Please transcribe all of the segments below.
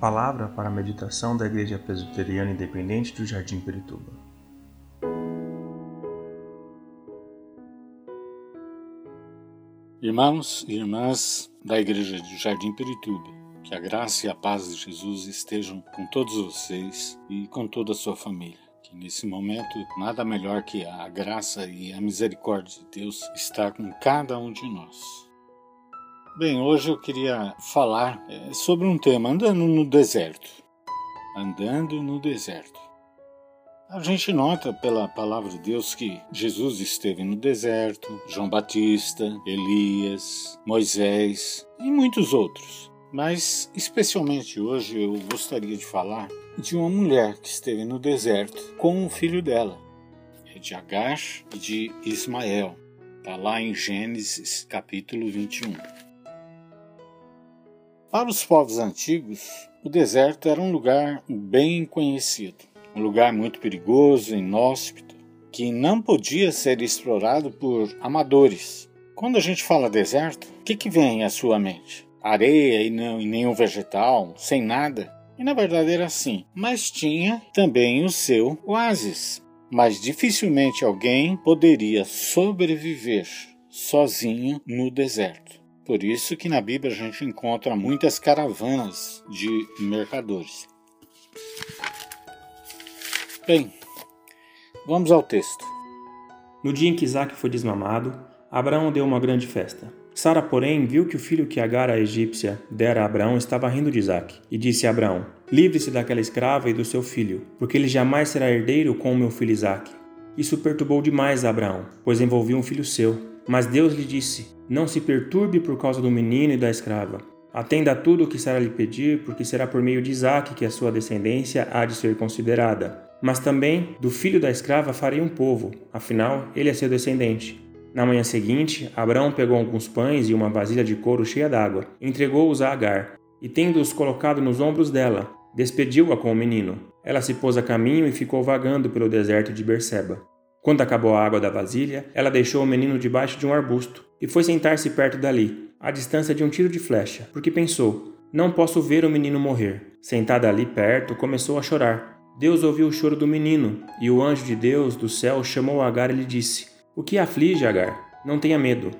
Palavra para a meditação da Igreja Presbiteriana Independente do Jardim Perituba. Irmãos e irmãs da Igreja do Jardim Perituba, que a graça e a paz de Jesus estejam com todos vocês e com toda a sua família. Que nesse momento nada melhor que a graça e a misericórdia de Deus estar com cada um de nós. Bem, hoje eu queria falar é, sobre um tema, andando no deserto. Andando no deserto. A gente nota pela palavra de Deus que Jesus esteve no deserto, João Batista, Elias, Moisés e muitos outros. Mas, especialmente hoje, eu gostaria de falar de uma mulher que esteve no deserto com o filho dela, é de Agar e de Ismael. Está lá em Gênesis capítulo 21. Para os povos antigos, o deserto era um lugar bem conhecido, um lugar muito perigoso, inóspito, que não podia ser explorado por amadores. Quando a gente fala deserto, o que, que vem à sua mente? Areia e, não, e nenhum vegetal, sem nada? E na verdade era assim, mas tinha também o seu oásis. Mas dificilmente alguém poderia sobreviver sozinho no deserto. Por isso que na Bíblia a gente encontra muitas caravanas de mercadores. Bem, vamos ao texto. No dia em que Isaac foi desmamado, Abraão deu uma grande festa. Sara, porém, viu que o filho que Agar, a egípcia, dera a Abraão estava rindo de Isaac, e disse a Abraão: Livre-se daquela escrava e do seu filho, porque ele jamais será herdeiro com o meu filho Isaac. Isso perturbou demais Abraão, pois envolvia um filho seu. Mas Deus lhe disse: Não se perturbe por causa do menino e da escrava. Atenda a tudo o que Sara lhe pedir, porque será por meio de Isaque que a sua descendência há de ser considerada. Mas também do filho da escrava farei um povo, afinal ele é seu descendente. Na manhã seguinte, Abraão pegou alguns pães e uma vasilha de couro cheia d'água, entregou-os a Agar, e tendo-os colocado nos ombros dela, despediu-a com o menino. Ela se pôs a caminho e ficou vagando pelo deserto de Berseba. Quando acabou a água da vasilha, ela deixou o menino debaixo de um arbusto e foi sentar-se perto dali, à distância de um tiro de flecha, porque pensou: Não posso ver o menino morrer. Sentada ali perto, começou a chorar. Deus ouviu o choro do menino, e o anjo de Deus do céu chamou Agar e lhe disse: O que aflige, Agar? Não tenha medo.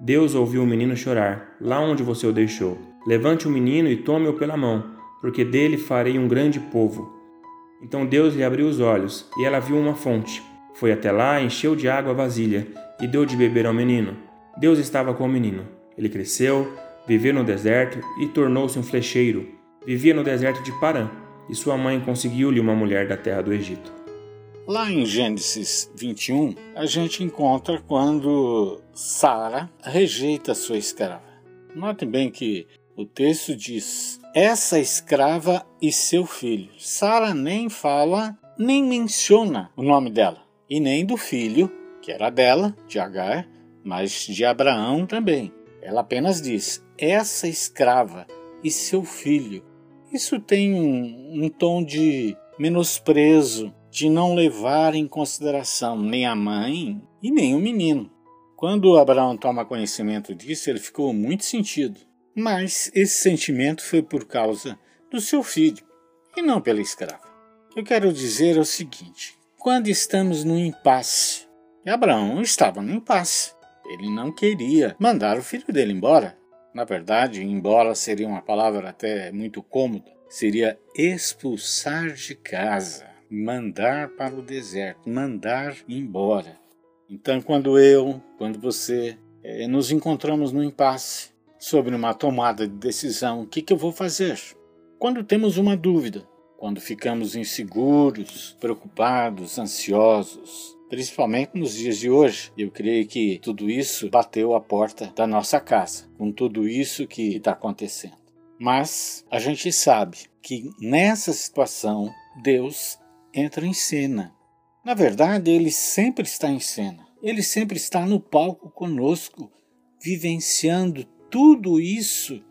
Deus ouviu o menino chorar, lá onde você o deixou. Levante o menino e tome-o pela mão, porque dele farei um grande povo. Então Deus lhe abriu os olhos, e ela viu uma fonte. Foi até lá, encheu de água a vasilha e deu de beber ao menino. Deus estava com o menino. Ele cresceu, viveu no deserto e tornou-se um flecheiro. Vivia no deserto de Parã, e sua mãe conseguiu-lhe uma mulher da terra do Egito. Lá em Gênesis 21, a gente encontra quando Sara rejeita sua escrava. Note bem que o texto diz: essa escrava e seu filho. Sara nem fala, nem menciona o nome dela e nem do filho, que era dela, de Agar, mas de Abraão também. Ela apenas diz: essa escrava e seu filho. Isso tem um, um tom de menosprezo, de não levar em consideração nem a mãe e nem o menino. Quando Abraão toma conhecimento disso, ele ficou muito sentido. Mas esse sentimento foi por causa do seu filho e não pela escrava. O que eu quero dizer é o seguinte: quando estamos no impasse. Abraão estava no impasse. Ele não queria mandar o filho dele embora. Na verdade, embora seria uma palavra até muito cômoda, seria expulsar de casa, mandar para o deserto, mandar embora. Então, quando eu, quando você, é, nos encontramos no impasse sobre uma tomada de decisão, o que, que eu vou fazer? Quando temos uma dúvida, quando ficamos inseguros, preocupados, ansiosos, principalmente nos dias de hoje. Eu creio que tudo isso bateu a porta da nossa casa, com tudo isso que está acontecendo. Mas a gente sabe que nessa situação Deus entra em cena. Na verdade, ele sempre está em cena. Ele sempre está no palco conosco, vivenciando tudo isso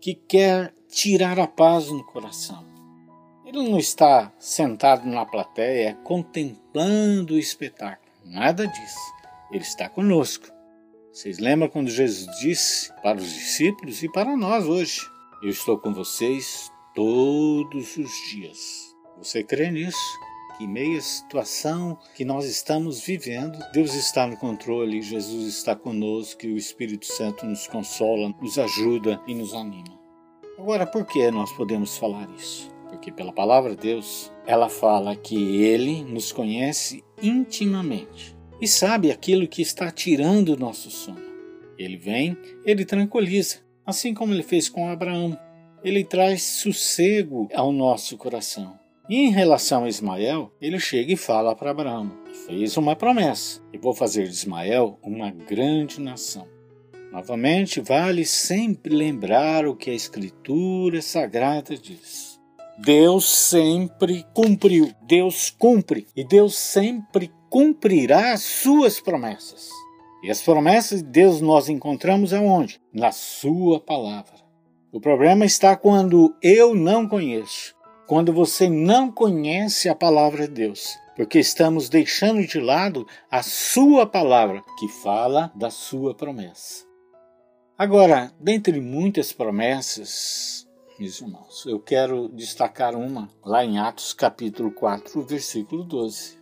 que quer tirar a paz no coração. Ele não está sentado na plateia contemplando o espetáculo. Nada disso. Ele está conosco. Vocês lembram quando Jesus disse para os discípulos e para nós hoje: Eu estou com vocês todos os dias. Você crê nisso? Que meia situação que nós estamos vivendo, Deus está no controle, Jesus está conosco e o Espírito Santo nos consola, nos ajuda e nos anima. Agora, por que nós podemos falar isso? Porque pela palavra de Deus, ela fala que ele nos conhece intimamente e sabe aquilo que está tirando o nosso sono. Ele vem, ele tranquiliza, assim como ele fez com Abraão. Ele traz sossego ao nosso coração. E em relação a Ismael, ele chega e fala para Abraão: fez uma promessa, e vou fazer de Ismael uma grande nação. Novamente, vale sempre lembrar o que a Escritura Sagrada diz. Deus sempre cumpriu, Deus cumpre, e Deus sempre cumprirá as suas promessas. E as promessas de Deus nós encontramos aonde? Na Sua palavra. O problema está quando eu não conheço, quando você não conhece a palavra de Deus, porque estamos deixando de lado a Sua palavra, que fala da Sua promessa. Agora, dentre muitas promessas, meus irmãos, eu quero destacar uma lá em Atos capítulo 4, versículo 12.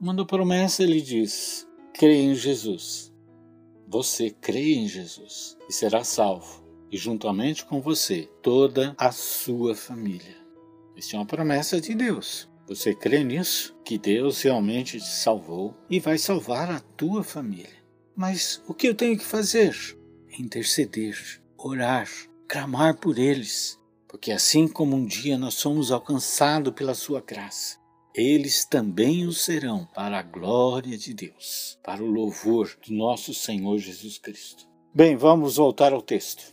Uma promessa ele diz: creia em Jesus você crê em Jesus e será salvo, e juntamente com você toda a sua família. Isso é uma promessa de Deus. Você crê nisso? Que Deus realmente te salvou e vai salvar a tua família. Mas o que eu tenho que fazer? Interceder, orar, clamar por eles. Porque assim como um dia nós somos alcançados pela sua graça, eles também o serão para a glória de Deus, para o louvor do nosso Senhor Jesus Cristo. Bem, vamos voltar ao texto.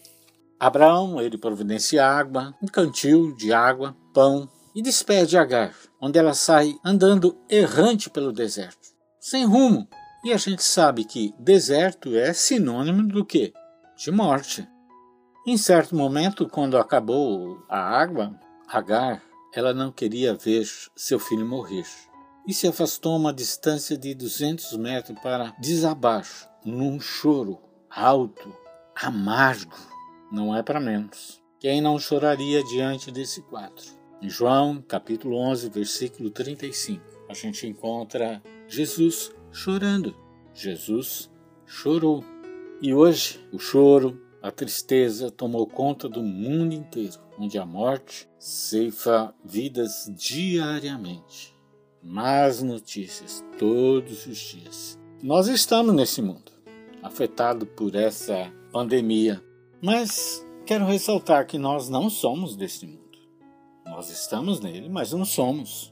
Abraão, ele providencia água, um cantil de água, pão e despede Agar, onde ela sai andando errante pelo deserto, sem rumo. E a gente sabe que deserto é sinônimo do que? De morte. Em certo momento, quando acabou a água, Agar ela não queria ver seu filho morrer e se afastou uma distância de 200 metros para desabar num choro alto, amargo. Não é para menos. Quem não choraria diante desse quadro? Em João, capítulo 11, versículo 35, a gente encontra Jesus chorando. Jesus chorou. E hoje o choro, a tristeza tomou conta do mundo inteiro, onde a morte ceifa vidas diariamente. Más notícias todos os dias. Nós estamos nesse mundo, afetado por essa pandemia, mas quero ressaltar que nós não somos desse mundo. Nós estamos nele, mas não somos.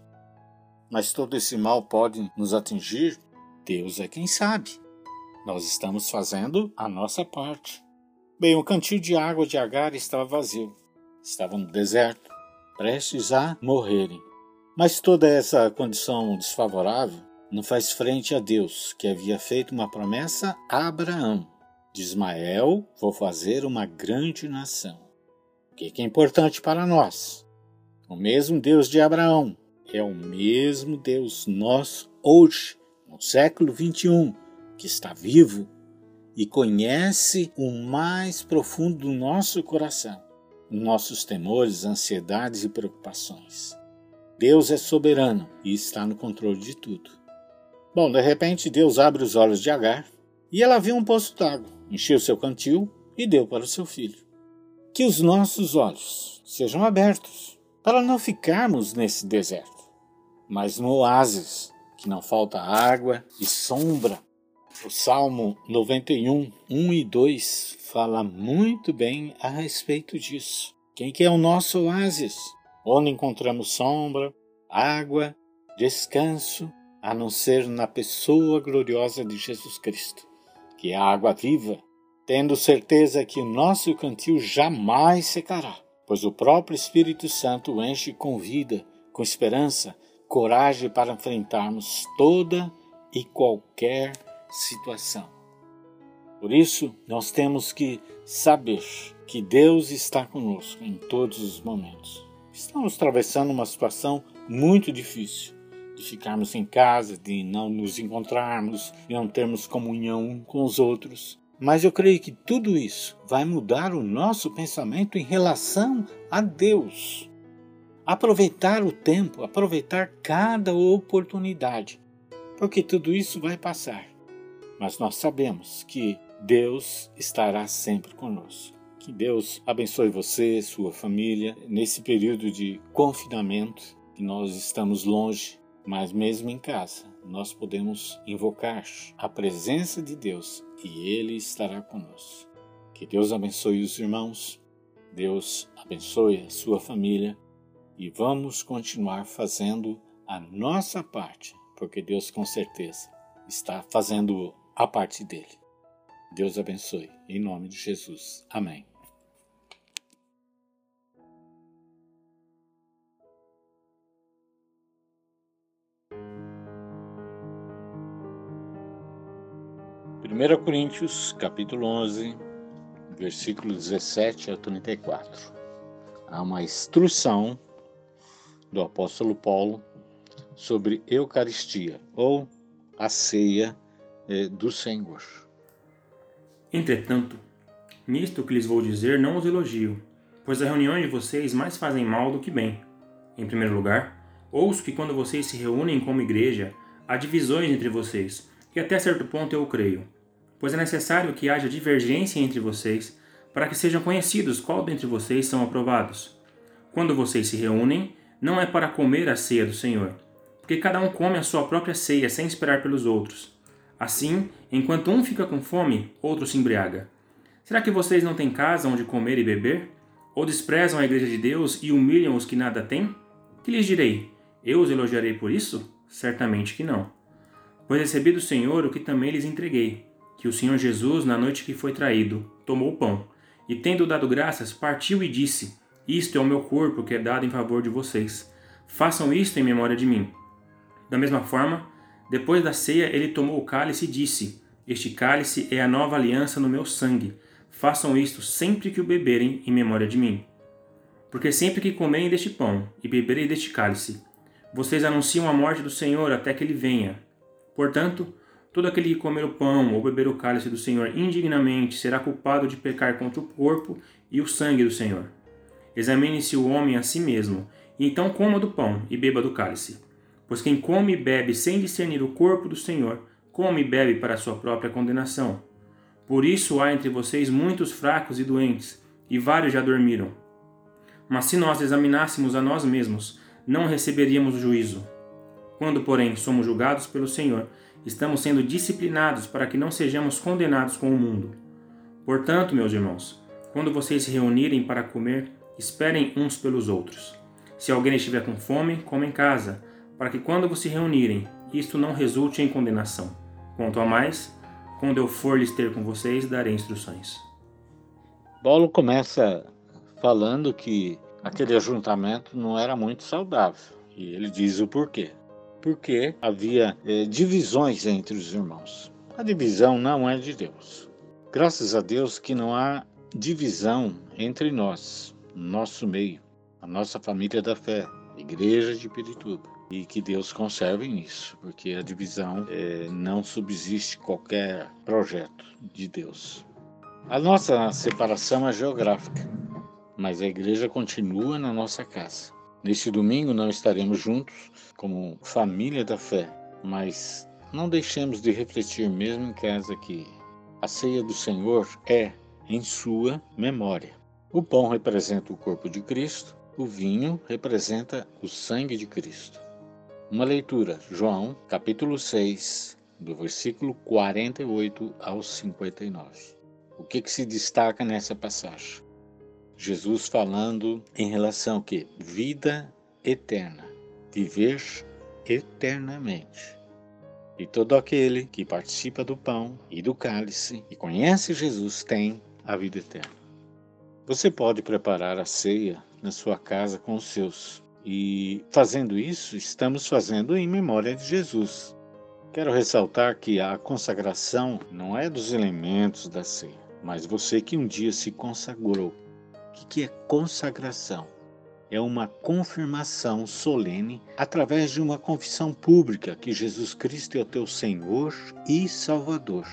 Mas todo esse mal pode nos atingir? Deus é quem sabe. Nós estamos fazendo a nossa parte. Bem, o cantil de água de Agar estava vazio. Estava no deserto, prestes a morrerem. Mas toda essa condição desfavorável não faz frente a Deus, que havia feito uma promessa a Abraão. De Ismael vou fazer uma grande nação. O que é importante para nós? O mesmo Deus de Abraão é o mesmo Deus nosso hoje, no século 21, que está vivo e conhece o mais profundo do nosso coração, nossos temores, ansiedades e preocupações. Deus é soberano e está no controle de tudo. Bom, de repente Deus abre os olhos de Agar e ela viu um poço d'água, encheu seu cantil e deu para o seu filho. Que os nossos olhos sejam abertos para não ficarmos nesse deserto, mas no oásis, que não falta água e sombra o Salmo 91, 1 e 2 fala muito bem a respeito disso. Quem que é o nosso oásis? Onde encontramos sombra, água, descanso, a não ser na pessoa gloriosa de Jesus Cristo, que é a água viva, tendo certeza que o nosso cantil jamais secará, pois o próprio Espírito Santo enche com vida, com esperança, coragem para enfrentarmos toda e qualquer situação. Por isso, nós temos que saber que Deus está conosco em todos os momentos. Estamos atravessando uma situação muito difícil, de ficarmos em casa, de não nos encontrarmos, de não termos comunhão com os outros. Mas eu creio que tudo isso vai mudar o nosso pensamento em relação a Deus. aproveitar o tempo, aproveitar cada oportunidade, porque tudo isso vai passar. Mas nós sabemos que Deus estará sempre conosco. Que Deus abençoe você, sua família, nesse período de confinamento, que nós estamos longe, mas mesmo em casa, nós podemos invocar a presença de Deus e Ele estará conosco. Que Deus abençoe os irmãos, Deus abençoe a sua família e vamos continuar fazendo a nossa parte, porque Deus com certeza está fazendo a parte dele. Deus abençoe, em nome de Jesus. Amém. Primeira Coríntios, capítulo 11, versículo 17 a 34. Há uma instrução do apóstolo Paulo sobre Eucaristia ou a ceia eh, do Senhor. Entretanto, nisto que lhes vou dizer não os elogio, pois as reuniões de vocês mais fazem mal do que bem. Em primeiro lugar, ouço que quando vocês se reúnem como igreja, há divisões entre vocês, e até certo ponto eu creio, pois é necessário que haja divergência entre vocês, para que sejam conhecidos qual dentre vocês são aprovados. Quando vocês se reúnem, não é para comer a ceia do Senhor, porque cada um come a sua própria ceia sem esperar pelos outros. Assim, enquanto um fica com fome, outro se embriaga. Será que vocês não têm casa onde comer e beber? Ou desprezam a igreja de Deus e humilham os que nada têm? Que lhes direi? Eu os elogiarei por isso? Certamente que não. Pois recebi do Senhor o que também lhes entreguei, que o Senhor Jesus, na noite que foi traído, tomou o pão, e tendo dado graças, partiu e disse: isto é o meu corpo que é dado em favor de vocês. Façam isto em memória de mim. Da mesma forma, depois da ceia, ele tomou o cálice e disse: Este cálice é a nova aliança no meu sangue. Façam isto sempre que o beberem em memória de mim. Porque sempre que comerem deste pão e beberem deste cálice, vocês anunciam a morte do Senhor até que ele venha. Portanto, todo aquele que comer o pão ou beber o cálice do Senhor indignamente será culpado de pecar contra o corpo e o sangue do Senhor. Examine-se o homem a si mesmo, e então coma do pão e beba do cálice. Pois quem come e bebe sem discernir o corpo do Senhor, come e bebe para sua própria condenação. Por isso há entre vocês muitos fracos e doentes, e vários já dormiram. Mas se nós examinássemos a nós mesmos, não receberíamos juízo. Quando, porém, somos julgados pelo Senhor, estamos sendo disciplinados para que não sejamos condenados com o mundo. Portanto, meus irmãos, quando vocês se reunirem para comer, Esperem uns pelos outros. Se alguém estiver com fome, coma em casa, para que quando vos se reunirem, isto não resulte em condenação. Quanto a mais, quando eu for lhes ter com vocês, darei instruções. Paulo começa falando que aquele ajuntamento não era muito saudável. E ele diz o porquê. Porque havia é, divisões entre os irmãos. A divisão não é de Deus. Graças a Deus que não há divisão entre nós nosso meio, a nossa família da fé, Igreja de Pirituba. E que Deus conserve isso, porque a divisão é, não subsiste qualquer projeto de Deus. A nossa separação é geográfica, mas a igreja continua na nossa casa. Neste domingo não estaremos juntos como família da fé, mas não deixemos de refletir mesmo em casa que a ceia do Senhor é em sua memória. O pão representa o corpo de Cristo, o vinho representa o sangue de Cristo. Uma leitura, João, capítulo 6, do versículo 48 ao 59. O que, que se destaca nessa passagem? Jesus falando em relação que vida eterna, viver eternamente. E todo aquele que participa do pão e do cálice e conhece Jesus tem a vida eterna. Você pode preparar a ceia na sua casa com os seus. E fazendo isso, estamos fazendo em memória de Jesus. Quero ressaltar que a consagração não é dos elementos da ceia, mas você que um dia se consagrou. O que é consagração? É uma confirmação solene através de uma confissão pública que Jesus Cristo é o teu Senhor e Salvador.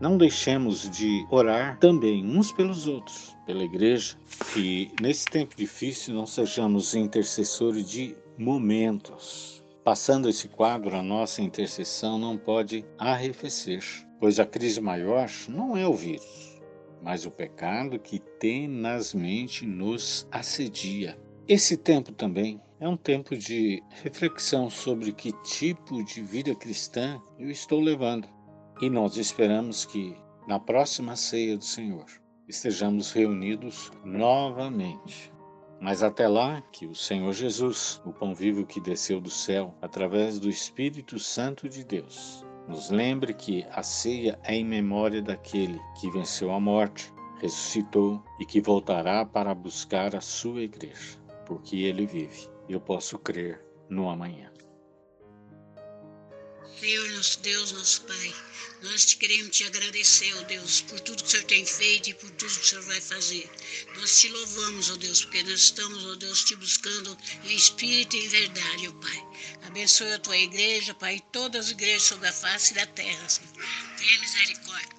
Não deixemos de orar também uns pelos outros, pela igreja, que nesse tempo difícil não sejamos intercessores de momentos. Passando esse quadro, a nossa intercessão não pode arrefecer, pois a crise maior não é o vírus, mas o pecado que tenazmente nos assedia. Esse tempo também é um tempo de reflexão sobre que tipo de vida cristã eu estou levando. E nós esperamos que na próxima ceia do Senhor estejamos reunidos novamente. Mas até lá, que o Senhor Jesus, o pão vivo que desceu do céu através do Espírito Santo de Deus, nos lembre que a ceia é em memória daquele que venceu a morte, ressuscitou e que voltará para buscar a sua igreja, porque ele vive. Eu posso crer no amanhã. Senhor nosso Deus, nosso Pai, nós te queremos te agradecer, ó Deus, por tudo que o Senhor tem feito e por tudo que o Senhor vai fazer. Nós te louvamos, ó Deus, porque nós estamos, ó Deus, te buscando em espírito e em verdade, ó Pai. Abençoe a tua igreja, Pai, e todas as igrejas sobre a face da terra, Senhor. Tenha misericórdia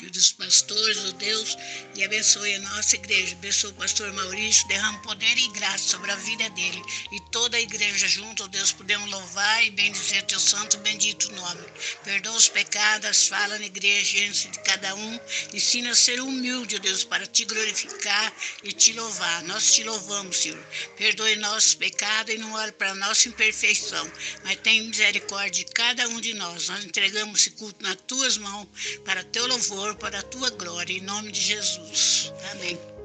e dos pastores, ó Deus, e abençoe a nossa igreja. Abençoe o pastor Maurício, derrama poder e graça sobre a vida dele. E toda a igreja junto, ó Deus, podemos louvar e bendizer teu santo bendito nome. Perdoa os pecados, fala na igreja diante de cada um. Ensina a ser humilde, ó Deus, para te glorificar e te louvar. Nós te louvamos, Senhor. Perdoe nossos pecados e não olhe para nossa imperfeição, mas tem misericórdia de cada um de nós. Nós entregamos esse culto nas tuas mãos para teu louvor para a tua glória, em nome de Jesus. Amém.